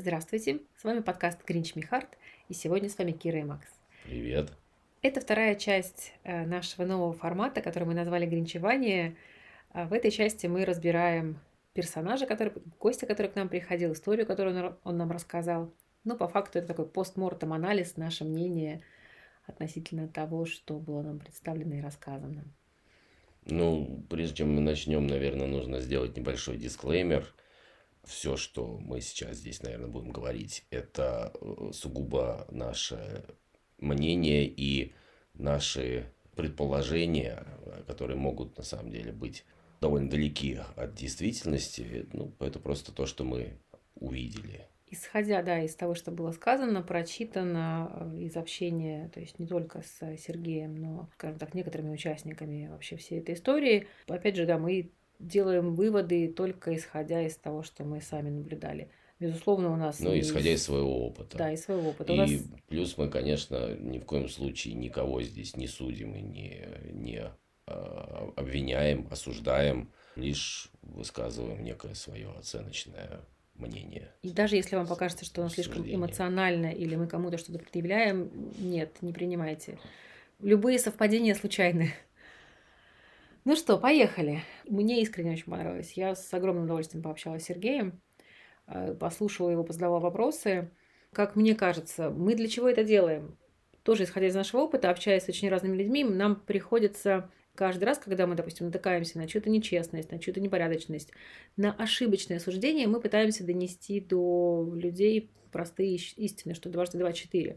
Здравствуйте, с вами подкаст Гринч Михард, и сегодня с вами Кира и Макс. Привет. Это вторая часть э, нашего нового формата, который мы назвали «Гринчевание». А В этой части мы разбираем персонажа, который, гостя, который к нам приходил, историю, которую он, он нам рассказал. Ну, по факту, это такой постмортом анализ, наше мнение относительно того, что было нам представлено и рассказано. Ну, прежде чем мы начнем, наверное, нужно сделать небольшой дисклеймер. Все, что мы сейчас здесь, наверное, будем говорить, это э, сугубо наше мнение и наши предположения, которые могут на самом деле быть довольно далеки от действительности. Ну, это просто то, что мы увидели. Исходя, да, из того, что было сказано, прочитано э, из общения, то есть не только с Сергеем, но, скажем так, некоторыми участниками вообще всей этой истории. Опять же, да, мы делаем выводы только исходя из того, что мы сами наблюдали. Безусловно, у нас... Ну, есть... исходя из своего опыта. Да, из своего опыта. И у нас... плюс мы, конечно, ни в коем случае никого здесь не судим и не, не а, обвиняем, осуждаем, лишь высказываем некое свое оценочное мнение. И даже если вам покажется, что оно слишком Суждение. эмоционально или мы кому-то что-то предъявляем, нет, не принимайте. Любые совпадения случайны. Ну что, поехали. Мне искренне очень понравилось. Я с огромным удовольствием пообщалась с Сергеем, э, послушала его, позадавала вопросы. Как мне кажется, мы для чего это делаем? Тоже исходя из нашего опыта, общаясь с очень разными людьми, нам приходится каждый раз, когда мы, допустим, натыкаемся на чью-то нечестность, на чью-то непорядочность, на ошибочное суждение, мы пытаемся донести до людей простые истины, что дважды два – четыре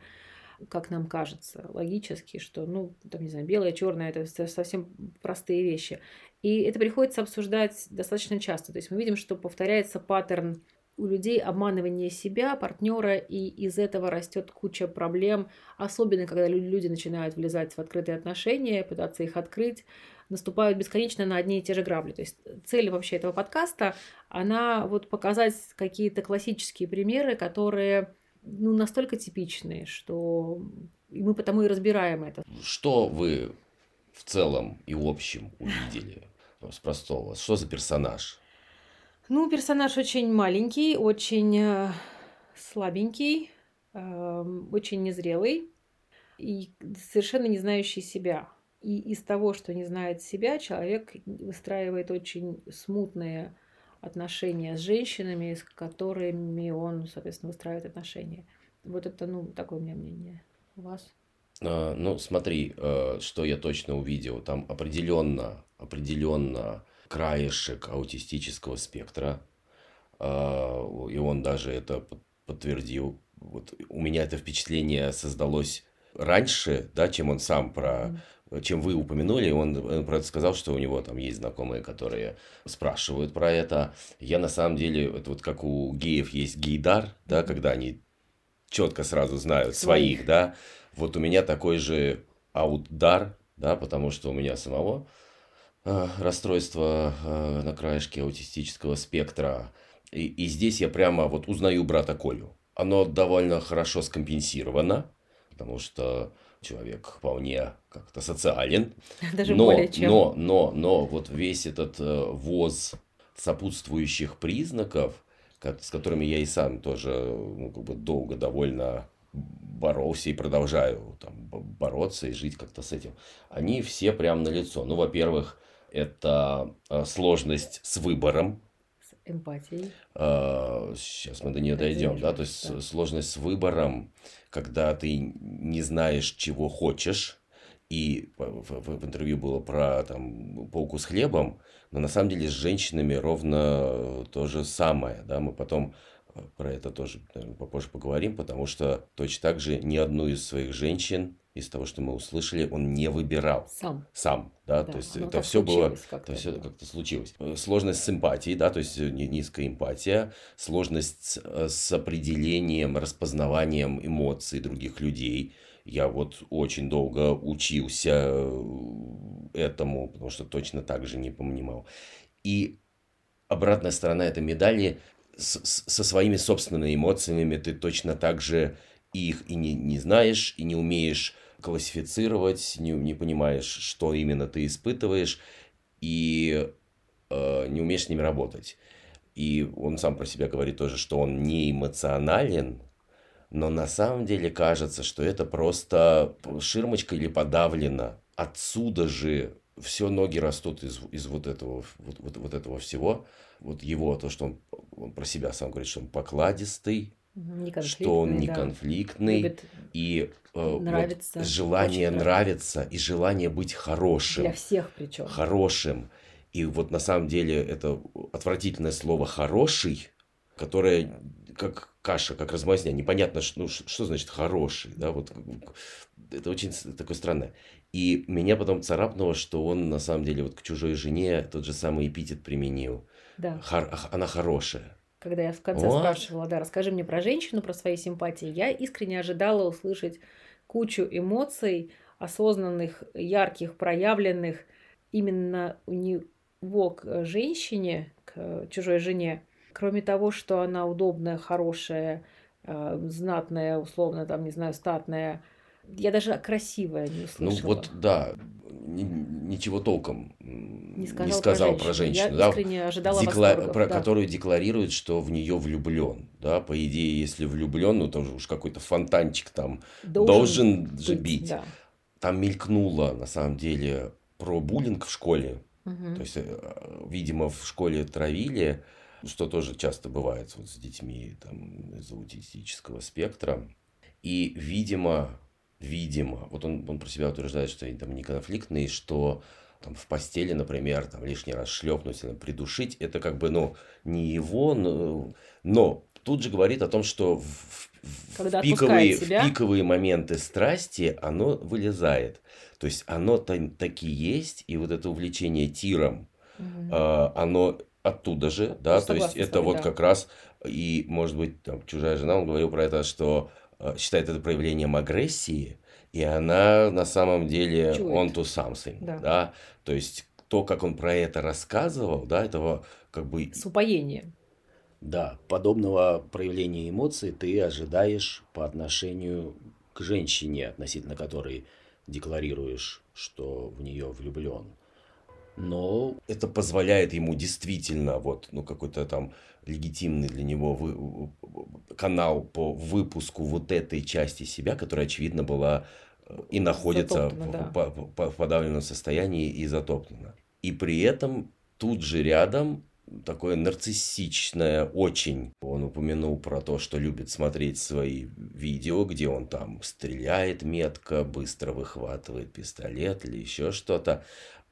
как нам кажется, логически, что, ну, там, не знаю, белое, черное, это совсем простые вещи. И это приходится обсуждать достаточно часто. То есть мы видим, что повторяется паттерн у людей обманывание себя, партнера, и из этого растет куча проблем, особенно когда люди начинают влезать в открытые отношения, пытаться их открыть, наступают бесконечно на одни и те же грабли. То есть цель вообще этого подкаста, она вот показать какие-то классические примеры, которые ну, настолько типичные, что мы потому и разбираем это. Что вы в целом и в общем увидели? С простого. Что за персонаж? Ну, персонаж очень маленький, очень э, слабенький, э, очень незрелый и совершенно не знающий себя. И из того, что не знает себя, человек выстраивает очень смутные отношения с женщинами, с которыми он, соответственно, выстраивает отношения. Вот это, ну, такое у меня мнение. У вас? А, ну, смотри, э, что я точно увидел. Там определенно, определенно краешек аутистического спектра. А, и он даже это подтвердил. Вот у меня это впечатление создалось раньше, да, чем он сам про чем вы упомянули, он, это сказал, что у него там есть знакомые, которые спрашивают про это. Я на самом деле, это вот как у геев есть гейдар, да, когда они четко сразу знают своих, своих да. Вот у меня такой же аутдар, да, потому что у меня самого э, расстройство э, на краешке аутистического спектра. И, и здесь я прямо вот узнаю брата Колю. Оно довольно хорошо скомпенсировано, потому что человек вполне как-то социален. Даже но, более чем. Но, но, но вот весь этот э, воз сопутствующих признаков, с которыми я и сам тоже ну, как бы долго довольно боролся и продолжаю там, бороться и жить как-то с этим, они все прям на лицо. Ну, во-первых, это э, сложность с выбором, эмпатией. А, сейчас мы до нее дойдем, да, то есть да. сложность с выбором, когда ты не знаешь, чего хочешь, и в, интервью было про там полку с хлебом, но на самом деле с женщинами ровно то же самое, да, мы потом э, про это тоже наверное, попозже поговорим, потому что точно так же ни одну из своих женщин из того, что мы услышали, он не выбирал. Сам. Сам, да, да то есть это все было, это все как-то случилось. Сложность с эмпатией, да, то есть низкая эмпатия, сложность с определением, распознаванием эмоций других людей. Я вот очень долго учился э, этому, потому что точно так же не понимал. И обратная сторона этой медали со своими собственными эмоциями ты точно так же их и не, не знаешь, и не умеешь классифицировать, не, не понимаешь, что именно ты испытываешь, и э, не умеешь с ними работать. и он сам про себя говорит тоже, что он не эмоционален, но на самом деле кажется, что это просто ширмочка или подавлено. Отсюда же все ноги растут из, из вот, этого, вот, вот, вот этого всего. Вот его, то, что он, он про себя сам говорит, что он покладистый, что он не да. конфликтный и э, нравится, вот, желание нравится и желание быть хорошим. Для всех причем. Хорошим. И вот на самом деле это отвратительное слово «хороший», которое как каша, как размазня, непонятно, что, ну, что значит «хороший», да, вот это очень такое странное. И меня потом царапнуло, что он на самом деле вот к чужой жене тот же самый эпитет применил. Да. Хор, она хорошая. Когда я в конце вот. спрашивала, да, расскажи мне про женщину, про свои симпатии, я искренне ожидала услышать кучу эмоций, осознанных, ярких, проявленных именно у него к женщине, к чужой жене. Кроме того, что она удобная, хорошая, э, знатная, условно, там, не знаю, статная, я даже красивая не услышала. Ну вот, да, ничего толком не сказал, не сказал про женщину. Я искренне ожидала Декла... про да. Которую декларирует, что в нее влюблен. Да? По идее, если влюблен, ну там уж какой-то фонтанчик там должен, должен же бить. Да. Там мелькнуло, на самом деле, про буллинг в школе. Угу. То есть, э, видимо, в школе травили, что тоже часто бывает вот с детьми там, из аутистического спектра. И, видимо, видимо, вот он, он про себя утверждает, что они там не конфликтные, что там, в постели, например, там, лишний раз шлепнуть или придушить, это как бы, ну, не его, но, но тут же говорит о том, что в, в, пиковые, в пиковые моменты страсти оно вылезает. То есть оно там таки есть, и вот это увлечение тиром, угу. э, оно оттуда же, да, ну, то есть это вами, вот да. как раз, и, может быть, там, чужая жена, он говорил про это, что считает это проявлением агрессии, и она на самом деле Чует. on to something, да. да, то есть то, как он про это рассказывал, да, этого как бы... С упоением. Да, подобного проявления эмоций ты ожидаешь по отношению к женщине, относительно которой декларируешь, что в нее влюблен. Но это позволяет ему действительно вот, ну, какой-то там легитимный для него вы, канал по выпуску вот этой части себя, которая, очевидно, была э, и находится в, да. по, по, в подавленном состоянии и затоплена. И при этом тут же рядом такое нарциссичное очень. Он упомянул про то, что любит смотреть свои видео, где он там стреляет метко, быстро выхватывает пистолет или еще что-то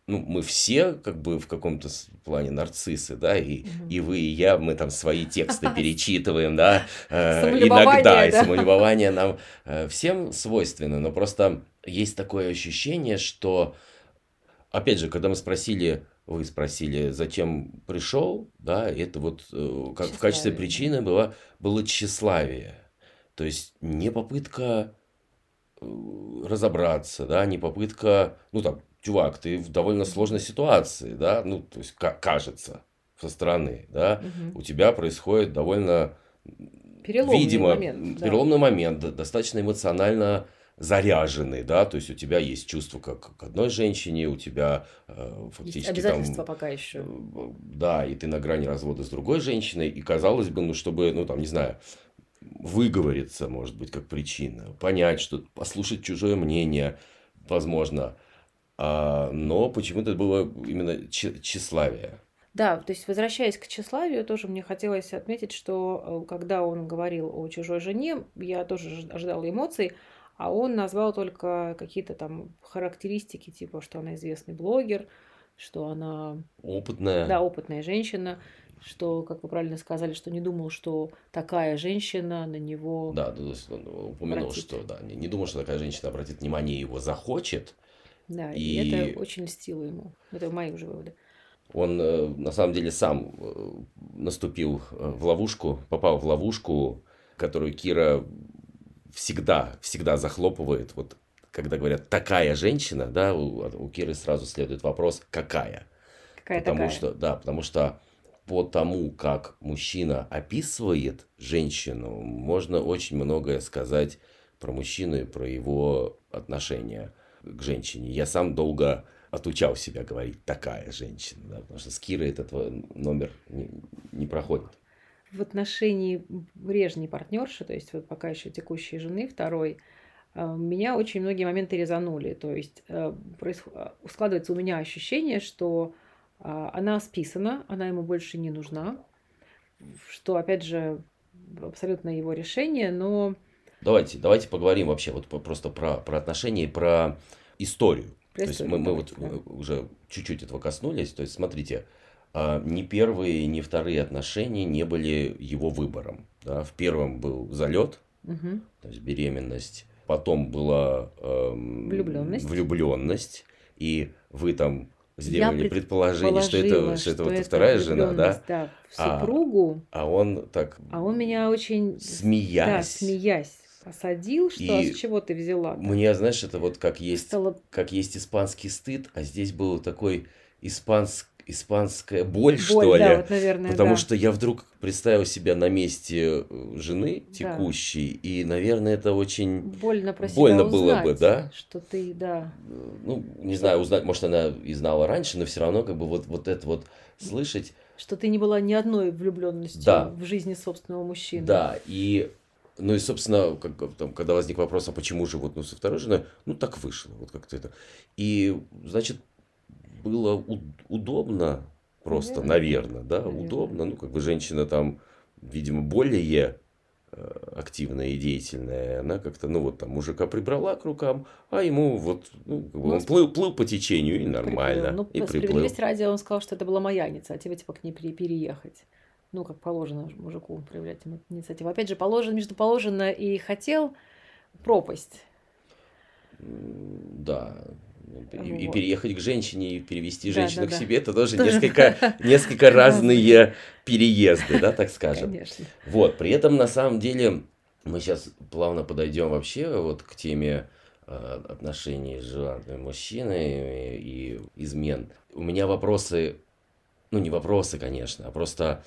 ну, мы все как бы в каком-то плане нарциссы, да, и, угу. и вы, и я, мы там свои тексты перечитываем, да, э, иногда, и самолюбование нам э, всем свойственно, но просто есть такое ощущение, что, опять же, когда мы спросили, вы спросили, зачем пришел, да, это вот э, как в качестве причины было, было тщеславие, то есть не попытка разобраться, да, не попытка, ну там, чувак, ты в довольно сложной ситуации, да, ну, то есть, как кажется, со стороны, да, угу. у тебя происходит довольно, переломный видимо, момент, переломный да. момент, достаточно эмоционально заряженный, да, то есть у тебя есть чувство как к одной женщине, у тебя э, фактически есть обязательства там, пока еще. Э, да, и ты на грани развода с другой женщиной, и казалось бы, ну, чтобы, ну, там, не знаю, выговориться, может быть, как причина, понять, что послушать чужое мнение, возможно, а, но почему-то было именно тщеславие. Да, то есть возвращаясь к тщеславию, тоже мне хотелось отметить, что э, когда он говорил о чужой жене, я тоже ожидала эмоций, а он назвал только какие-то там характеристики, типа, что она известный блогер, что она... Опытная. Да, опытная женщина, что, как вы правильно сказали, что не думал, что такая женщина на него... Да, то есть он упомянул, обратит. что да, не, не думал, что такая женщина обратит внимание его захочет, да, и, и это очень льстило ему. Это мои уже выводы. Он э, на самом деле сам э, наступил э, в ловушку, попал в ловушку, которую Кира всегда, всегда захлопывает. Вот когда говорят такая женщина, да, у, у Киры сразу следует вопрос какая. Какая потому такая? что, да, потому что по тому, как мужчина описывает женщину, можно очень многое сказать про мужчину и про его отношения к женщине. Я сам долго отучал себя говорить такая женщина, да, потому что с Кирой этот номер не, не проходит. В отношении прежней партнерши, то есть вот пока еще текущей жены, второй, э, меня очень многие моменты резанули. То есть э, происход... складывается у меня ощущение, что она списана, она ему больше не нужна, что, опять же, абсолютно его решение, но... Давайте, давайте поговорим вообще вот просто про, про отношения и про историю. Про то историю, есть мы, мы вот да. уже чуть-чуть этого коснулись. То есть, смотрите, а, ни первые, ни вторые отношения не были его выбором. Да? В первом был залет, угу. то есть беременность, потом была эм, влюбленность. влюбленность, и вы там сделали Я предположение, что это, что это вот это вторая жена, да? Да, в а, супругу. А, а он так... А он меня очень... Смеясь. Да, смеясь посадил, что а с чего ты взяла? -то? Мне, знаешь, это вот как есть, Стало... как есть испанский стыд, а здесь был такой испанск, испанская боль, боль что да, ли. Вот, наверное, Потому да. что я вдруг представил себя на месте э, жены текущей, да. и, наверное, это очень больно, про себя больно узнать, было бы, да? Что ты, да. Ну, не знаю, узнать, может, она и знала раньше, но все равно как бы вот, вот это вот слышать. Что ты не была ни одной влюбленностью да. в жизни собственного мужчины. Да, и ну и, собственно, как, там, когда возник вопрос, а почему же вот ну, со второй женой, ну так вышло, вот как-то это. И, значит, было удобно просто, наверное, да, наверное. удобно. Ну, как бы женщина там, видимо, более э, активная и деятельная, она как-то, ну вот там мужика прибрала к рукам, а ему вот, ну, как бы он плыл, плыл по течению и нормально. Ну, и приплыл. ради он сказал, что это была моя инициатива, типа к ней переехать. Ну, как положено мужику проявлять инициативу. Опять же, положено, между положено и хотел пропасть. Да, и, вот. и переехать к женщине, и перевести женщину да, да, к себе, это тоже несколько, несколько разные переезды, да, так скажем. Конечно. Вот, при этом на самом деле мы сейчас плавно подойдем вообще вот к теме э, отношений с женатыми мужчиной и, и измен. У меня вопросы, ну не вопросы, конечно, а просто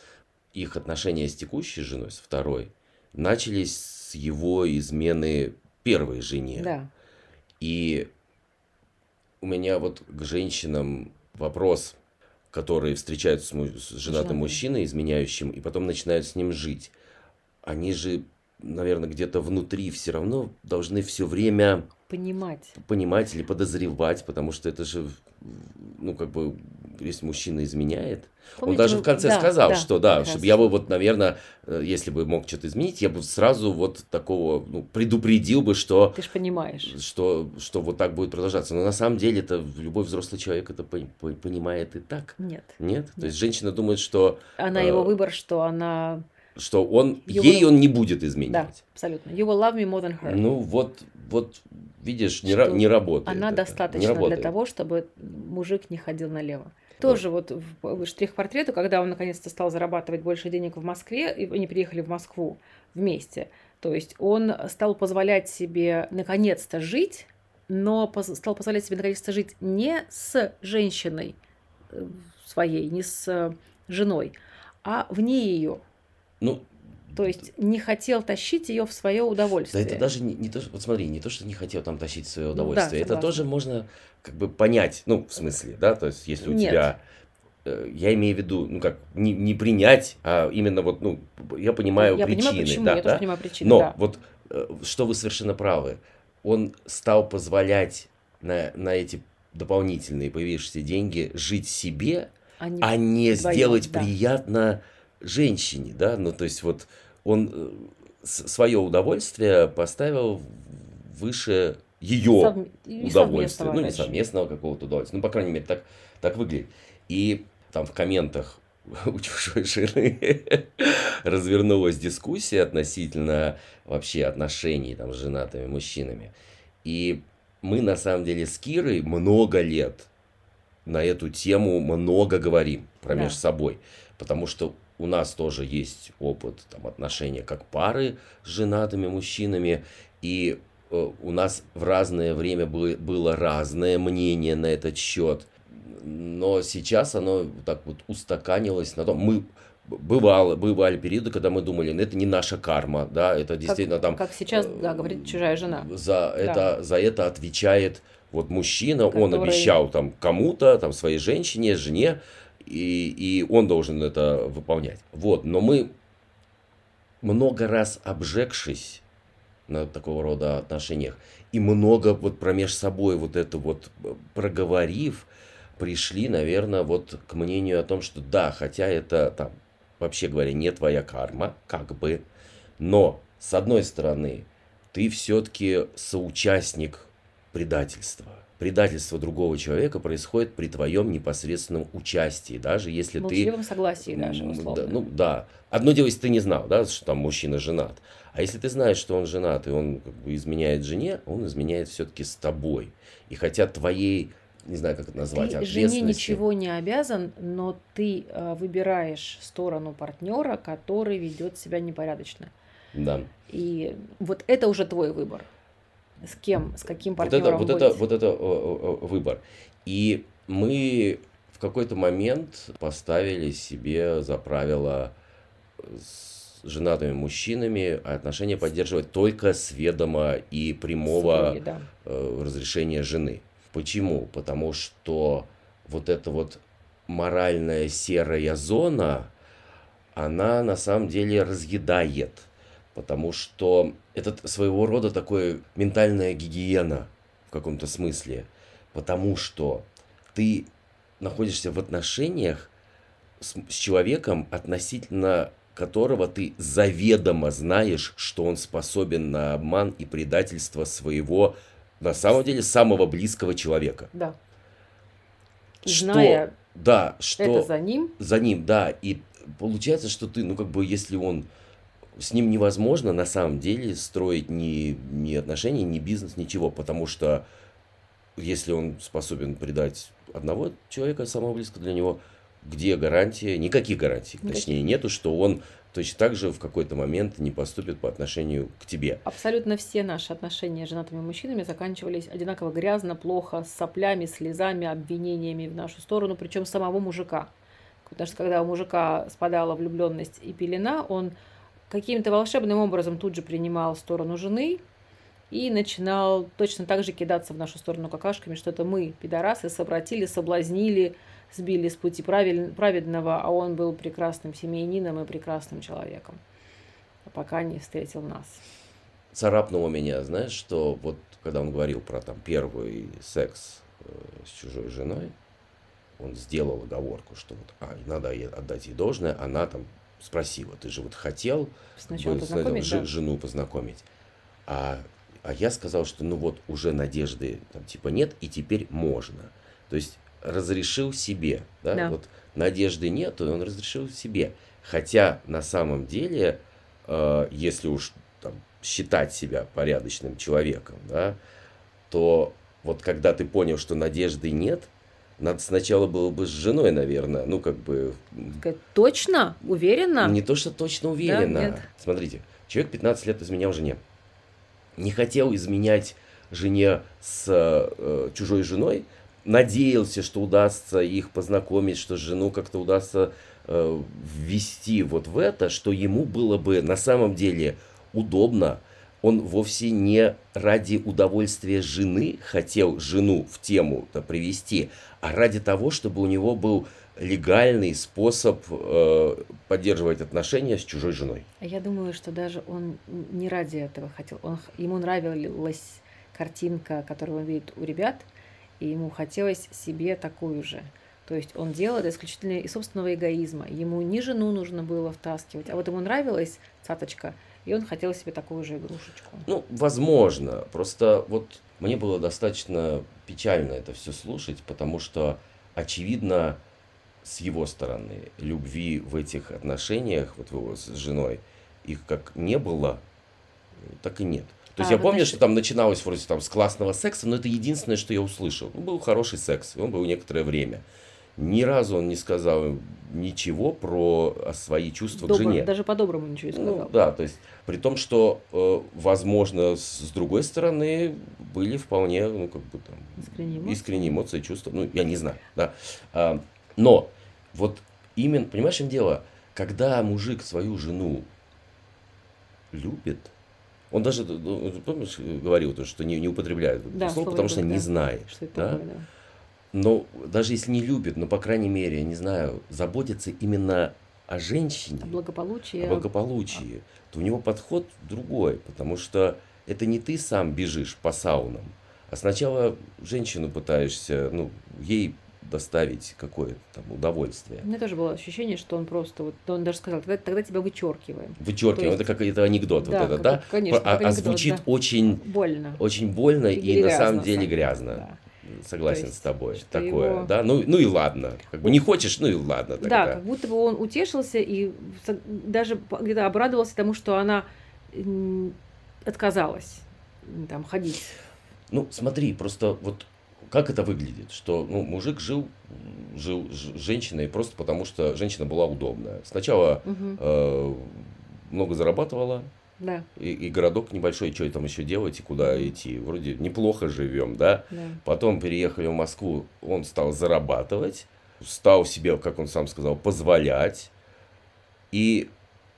их отношения с текущей женой, с второй, начались с его измены первой жене. Да. И у меня вот к женщинам вопрос, которые встречаются с, с женатым Женатый. мужчиной, изменяющим, и потом начинают с ним жить. Они же, наверное, где-то внутри все равно должны все время понимать. Понимать или подозревать, потому что это же, ну, как бы, если мужчина изменяет, Помните, он даже в конце да, сказал, да, что да, чтобы я бы вот, наверное, э, если бы мог что-то изменить, я бы сразу вот такого, ну, предупредил бы, что... Ты же понимаешь. Что, что вот так будет продолжаться. Но на самом деле это любой взрослый человек это понимает и так. Нет. Нет? Нет. То есть женщина думает, что... Она э, его выбор, что она что он you ей will... он не будет изменять. Да, абсолютно. You will love me more than her. Ну вот, вот видишь, не, ра- не работает. Она это. достаточно не работает. для того, чтобы мужик не ходил налево. Тоже вот, вот штрих-портрету, когда он наконец-то стал зарабатывать больше денег в Москве, и они приехали в Москву вместе. То есть он стал позволять себе наконец-то жить, но стал позволять себе наконец-то жить не с женщиной э, своей, не с женой, а вне ее. Ну, то есть не хотел тащить ее в свое удовольствие. Да, это даже не, не то, вот смотри, не то, что не хотел там тащить в свое удовольствие. Да, это тоже можно как бы понять, ну, в смысле, да, то есть если у Нет. тебя э, я имею в виду, ну как, не, не принять, а именно вот, ну, я понимаю я причины. Понимаю, почему, да, я да? тоже понимаю причины, Но да. вот, э, что вы совершенно правы, он стал позволять на, на эти дополнительные появившиеся деньги жить себе, а не, а не сделать да. приятно женщине, да, ну то есть вот он э, свое удовольствие поставил выше ее Сов... удовольствия, ну не совместного какого-то удовольствия, ну по крайней мере так, так выглядит. И там в комментах у чужой жены развернулась дискуссия относительно вообще отношений там, с женатыми мужчинами. И мы на самом деле с Кирой много лет на эту тему много говорим про да. между собой, потому что у нас тоже есть опыт там, отношения как пары с женатыми мужчинами, и э, у нас в разное время было, было разное мнение на этот счет. Но сейчас оно так вот устаканилось на том, мы бывало, бывали периоды, когда мы думали, ну это не наша карма, да, это действительно как, там... Как сейчас, да, говорит чужая жена. За, да. это, за это отвечает Вот мужчина, Который- он обещал там кому-то, там своей женщине, жене, и, и он должен это выполнять. Вот, но мы много раз обжегшись на такого рода отношениях и много вот промеж собой вот это вот э, проговорив, пришли, наверное, вот к мнению о том, что да, хотя это там, вообще говоря, не твоя карма, как бы, но с одной стороны, ты все-таки соучастник предательства. Предательство другого человека происходит при твоем непосредственном участии, даже если ты... Молчаливом согласии даже, условно. да, ну да. Одно дело, если ты не знал, да, что там мужчина женат. А если ты знаешь, что он женат, и он как бы изменяет жене, он изменяет все-таки с тобой. И хотя твоей, не знаю, как это назвать, Ты жене ничего не обязан, но ты э, выбираешь сторону партнера, который ведет себя непорядочно. Да. И вот это уже твой выбор. С кем, с каким Вот партнером это, вот это, вот это э, э, выбор. И мы в какой-то момент поставили себе за правило с женатыми мужчинами отношения поддерживать только с ведома и прямого Супруги, да. э, разрешения жены. Почему? Потому что вот эта вот моральная серая зона, она на самом деле разъедает. Потому что это своего рода такое ментальная гигиена в каком-то смысле. Потому что ты находишься в отношениях с, с человеком, относительно которого ты заведомо знаешь, что он способен на обман и предательство своего, на самом деле, самого близкого человека. Да. Что- Зная Да, что это за ним, за ним, да, и получается, что ты, ну, как бы, если он, с ним невозможно на самом деле строить ни, ни отношения, ни бизнес, ничего, потому что если он способен предать одного человека, самого близкого для него, где гарантия, никаких гарантий, Никаких. точнее, нету, что он точно так же в какой-то момент не поступит по отношению к тебе. абсолютно все наши отношения с женатыми мужчинами заканчивались одинаково грязно, плохо, с соплями, слезами, обвинениями в нашу сторону, причем самого мужика. Потому что когда у мужика спадала влюбленность и пелена, он каким-то волшебным образом тут же принимал сторону жены и начинал точно так же кидаться в нашу сторону какашками, что это мы, пидорасы, совратили, соблазнили, сбили с пути праведного, а он был прекрасным семьянином и прекрасным человеком, пока не встретил нас. царапнуло меня, знаешь, что вот когда он говорил про там первый секс э, с чужой женой, он сделал оговорку, что вот а, надо ей отдать ей должное, она там спросила, ты же вот хотел Сначала бы познакомить, да. жену познакомить, а, а я сказал, что ну вот уже надежды там типа нет, и теперь можно. То есть разрешил себе, да, Да. вот надежды нет, и он разрешил себе. Хотя на самом деле, э, если уж там, считать себя порядочным человеком, да, то вот когда ты понял, что надежды нет, надо сначала было бы с женой, наверное, ну как бы Сказать, Точно? Уверена? не то, что точно уверена. нет. Смотрите, человек 15 лет изменял жене. Не хотел изменять жене с э, чужой женой, надеялся, что удастся их познакомить, что жену как-то удастся э, ввести вот в это, что ему было бы на самом деле удобно. Он вовсе не ради удовольствия жены хотел жену в тему привести, а ради того, чтобы у него был легальный способ э, поддерживать отношения с чужой женой. А Я думаю, что даже он не ради этого хотел. Он, ему нравилась картинка, которую он видит у ребят, и ему хотелось себе такую же. То есть он делал это исключительно из собственного эгоизма. Ему не жену нужно было втаскивать, а вот ему нравилась цаточка, и он хотел себе такую же игрушечку. Ну, возможно. Просто вот мне было достаточно печально это все слушать, потому что, очевидно, с его стороны любви в этих отношениях, вот его с женой, их как не было, так и нет. То есть А, я ну, помню, значит- что там начиналось вроде там с классного секса, но это единственное, что я услышал. Ну, был хороший секс, и он был некоторое время. Ни разу он не сказал ничего про а, свои чувства к Добр- жене. Даже по-доброму ничего не сказал. Ну, да, то есть, при том, что, э, возможно, с, с другой стороны, были вполне, ну, как бы там, Искренние эмоции. искренние эмоции, чувства, ну, я не знаю, да. А, но, вот именно, понимаешь, чем дело, когда мужик свою жену любит, Он даже, ну, помнишь, говорил, что не, не употребляет Да, слово, потому что любовь, не да. знает. Что это да? такое, да. Но даже если не любит, но, по крайней мере, я не знаю, заботится именно о женщине, О благополучии. о благополучии, то у него подход другой, потому что это не ты сам бежишь по саунам, а сначала женщину пытаешься, ну, ей доставить какое-то там удовольствие. У меня тоже было ощущение, что он просто, вот, он даже сказал, тогда, тогда тебя вычеркиваем. Вычеркиваем, есть- это как это анекдот, Да, вот это, как- да? конечно, а, а анекдот, звучит да. очень, Больно. очень больно и, на грязно, самом деле грязно. Да. Согласен То есть, с тобой. Такое, его- да? Ну, ну и ладно. Как бы не хочешь, ну и ладно тогда. Да, как будто бы он утешился и даже где-то обрадовался тому, что она отказалась там ходить. Ну, смотри, просто вот как это выглядит, что ну, мужик жил, жил с женщиной просто потому, что женщина была удобная. Сначала Мгм. э, много зарабатывала, Да, и, и городок небольшой, что там еще делать и куда идти. Вроде неплохо живем, да? да. Потом переехали в Москву, он стал зарабатывать, стал себе, как он сам сказал, позволять. И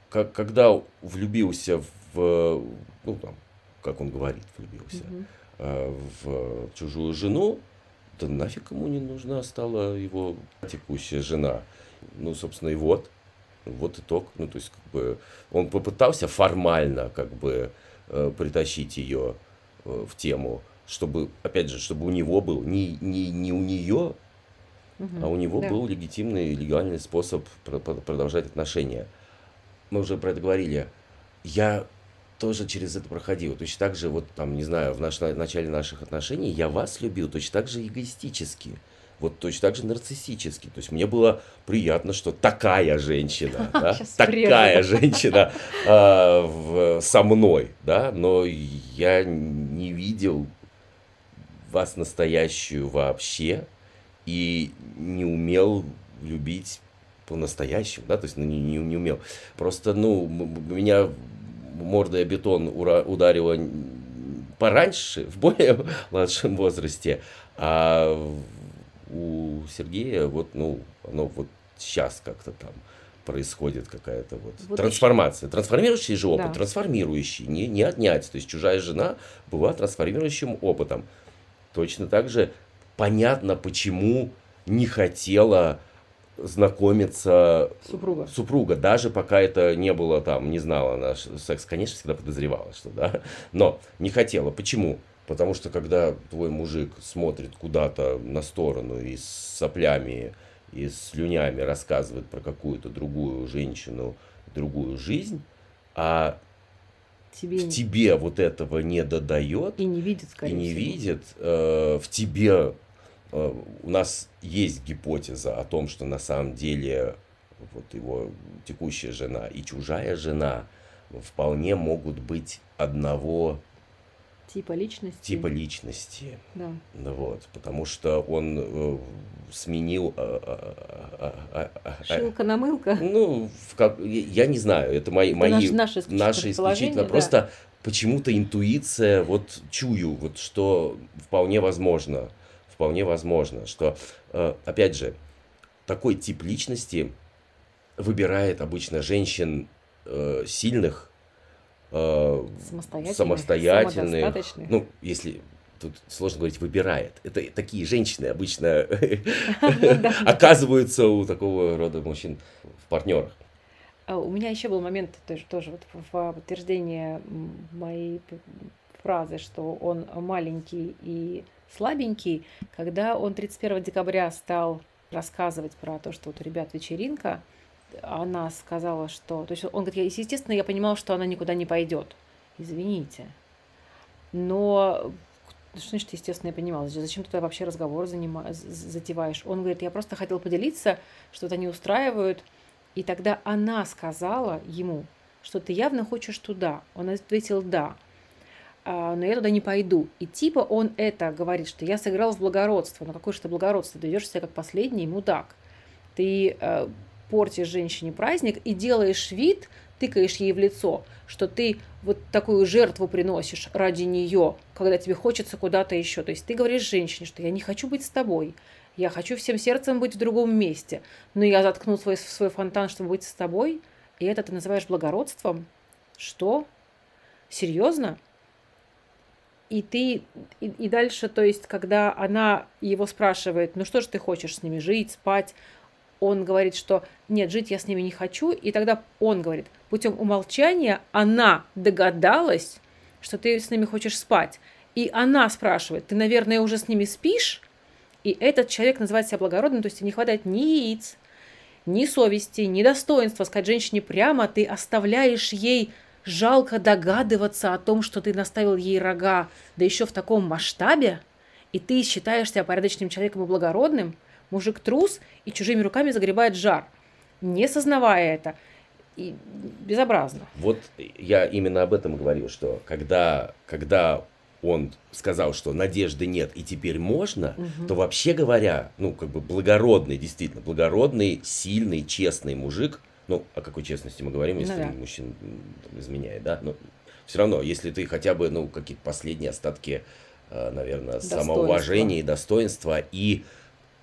как, когда влюбился в, ну там, как он говорит, влюбился, э, в чужую жену, да нафиг ему не нужна стала его текущая жена. Ну, собственно, и вот. Вот итог. Ну, то есть, как бы, он попытался формально, как бы, э, притащить ее э, в тему, чтобы, опять же, чтобы у него был не, не, не у нее, Мгм. а у него Да. был легитимный, легальный способ про- про- продолжать отношения. Мы уже про это говорили. Я тоже через это проходил. Точно так же, вот там, не знаю, в, наш, в начале наших отношений я вас любил точно так же эгоистически. Вот точно так же нарциссически. То есть мне было приятно, что такая женщина, да, такая женщина а, в- со мной, да, но я не видел вас настоящую вообще и не умел любить по-настоящему, да, то есть ну, не, не, не умел. Просто, ну, меня мордой бетон ура- ударило н- пораньше, в более младшем возрасте, а у Сергея вот, ну, оно вот сейчас как-то там происходит какая-то вот, Вот трансформация. Трансформирующий же опыт, Да. трансформирующий, не, не отнять. То есть чужая жена была трансформирующим опытом. Точно так же понятно, почему не хотела знакомиться Супруга. супруга, даже пока это не было там, не знала она секс, конечно, всегда подозревала, что да, но не хотела. Почему? Потому что когда твой мужик смотрит куда-то на сторону и с соплями, и с слюнями рассказывает про какую-то другую женщину, другую жизнь, а Тебе в тебе вот этого не додает, и не видит, и скорее не всего. видит, э, в тебе э, у нас есть гипотеза о том, что на самом деле вот его текущая жена и чужая жена вполне могут быть одного Типа личности. типа личности. Да. Вот, потому что он э, сменил... э, э, э, э, Шилка на мылка. ну, в как, я не знаю, это мои, Это мои наш- наше исключительно наши исключительно. да. Просто почему-то интуиция, вот чую, вот что вполне возможно, вполне возможно, что, э, опять же, такой тип личности выбирает обычно женщин э, сильных, э, Самостоятельных, самодостаточных. Ну, если тут сложно говорить выбирает. Это такие женщины обычно оказываются у такого рода мужчин в партнерах. А У меня еще был момент тоже, тоже вот в подтверждение моей фразы, что он маленький и слабенький, когда он 31 декабря стал рассказывать про то, что вот у ребят вечеринка, она сказала, что... То есть он говорит, естественно, я понимала, что она никуда не пойдет. Извините. Но что значит, естественно, я понимала, зачем ты тогда вообще разговор занима- затеваешь? Он говорит, я просто хотел поделиться, что-то не устраивают. И тогда она сказала ему, что ты явно хочешь туда. Он ответил «да». «А, но я туда не пойду. И типа он это говорит, что я сыграл в благородство. Но какое же это благородство? Ты ведешь себя как последний мудак. Ты э, портишь женщине праздник и делаешь вид, тыкаешь ей в лицо, что ты вот такую жертву приносишь ради нее, когда тебе хочется куда-то еще. То есть ты говоришь женщине, что я не хочу быть с тобой, я хочу всем сердцем быть в другом месте, но я заткнул свой, свой фонтан, чтобы быть с тобой, и это ты называешь благородством? Что? Серьезно? И ты, и, и дальше, то есть, когда она его спрашивает, ну что же ты хочешь с ними жить, спать, он говорит, что нет, жить я с ними не хочу, и тогда он говорит, путем умолчания она догадалась, что ты с ними хочешь спать. И она спрашивает, ты, наверное, уже с ними спишь? И этот человек называет себя благородным, то есть не хватает ни яиц, ни совести, ни достоинства сказать женщине прямо, ты оставляешь ей жалко догадываться о том, что ты наставил ей рога, да еще в таком масштабе, и ты считаешь себя порядочным человеком и благородным, мужик трус и чужими руками загребает жар, не сознавая это. И безобразно. Вот я именно об этом говорил, что когда, когда он сказал, что надежды нет и теперь можно, угу. то вообще говоря, ну, как бы благородный, действительно, благородный, сильный, честный мужик, ну, о какой честности мы говорим, если ну, да. мужчина там, изменяет, да, но все равно, если ты хотя бы, ну, какие-то последние остатки, э, наверное, самоуважения и достоинства и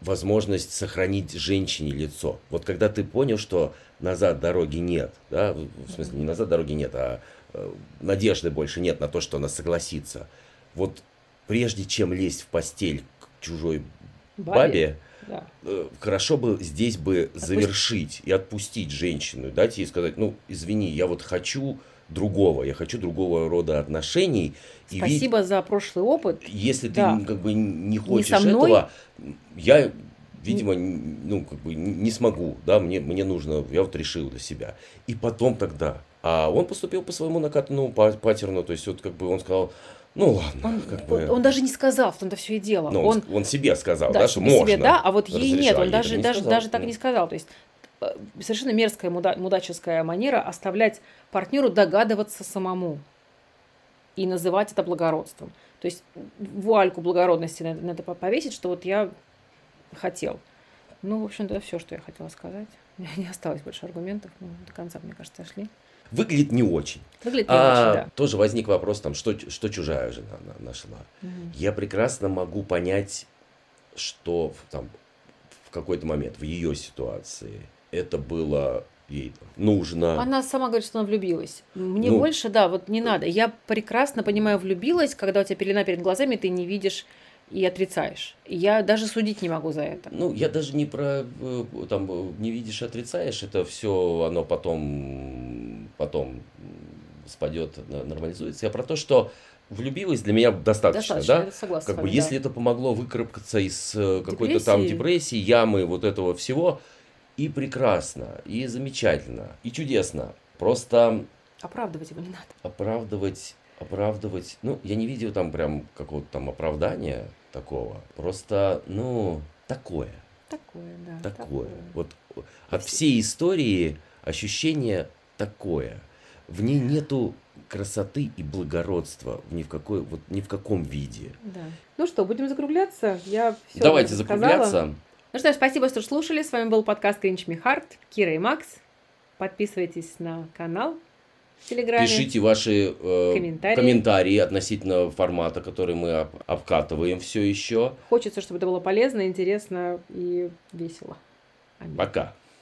возможность сохранить женщине лицо. Вот когда ты понял, что назад дороги нет, да, в смысле не назад дороги нет, а э, надежды больше нет на то, что она согласится, вот прежде чем лезть в постель к чужой бабе, бабе да. Э, хорошо бы здесь бы Отпусти. завершить и отпустить женщину, дать ей сказать, ну, извини, я вот хочу другого, я хочу другого рода отношений. Спасибо ведь, за прошлый опыт. Если да. ты как бы не хочешь не этого, я, видимо, ну, как бы не смогу, да, мне, мне нужно, я вот решил для себя. И потом тогда, а он поступил по своему накатанному паттерну, то есть вот как бы он сказал, ну ладно. Он, как бы... он даже не сказал, в том-то все и дело. Но он, он, он себе сказал, да, да что можно. Себе, да, а вот ей нет, он даже, даже, сказал. даже так не сказал. То есть совершенно мерзкая муда, мудаческая манера оставлять партнеру догадываться самому и называть это благородством. То есть вуальку благородности надо, надо повесить, что вот я хотел. Ну, в общем-то, все, что я хотела сказать. У меня не осталось больше аргументов. Мы до конца, мне кажется, шли. Выглядит не очень. Выглядит не а, очень, да. Тоже возник вопрос, там, что, что чужая жена нашла. Угу. Я прекрасно могу понять, что там, в какой-то момент в ее ситуации это было ей нужно. Она сама говорит, что она влюбилась. Мне ну, больше, да, вот не надо. Я прекрасно понимаю, влюбилась, когда у тебя пелена перед глазами, ты не видишь и отрицаешь. Я даже судить не могу за это. Ну, я даже не про э, там не видишь, отрицаешь, это все оно потом потом спадет, нормализуется. Я про то, что влюбилась для меня достаточно, достаточно да? Согласна как вами, бы, да. если это помогло выкарабкаться из э, какой-то там депрессии, ямы, вот этого всего, и прекрасно, и замечательно, и чудесно. Просто оправдывать его не надо. Оправдывать, оправдывать. Ну, я не видел там прям какого-то там оправдания такого. Просто, ну, такое. Такое, да. Такое. такое. Вот от всей истории ощущение такое. В ней нету красоты и благородства ни в какой вот ни в каком виде. Да. Ну что, будем закругляться? Я все Давайте закругляться. Ну что, спасибо, что слушали. С вами был подкаст Кринч Михарт, Кира и Макс. Подписывайтесь на канал, Телеграме. Пишите ваши э, комментарии. комментарии относительно формата, который мы об, обкатываем все еще. Хочется, чтобы это было полезно, интересно и весело. Аминь. Пока.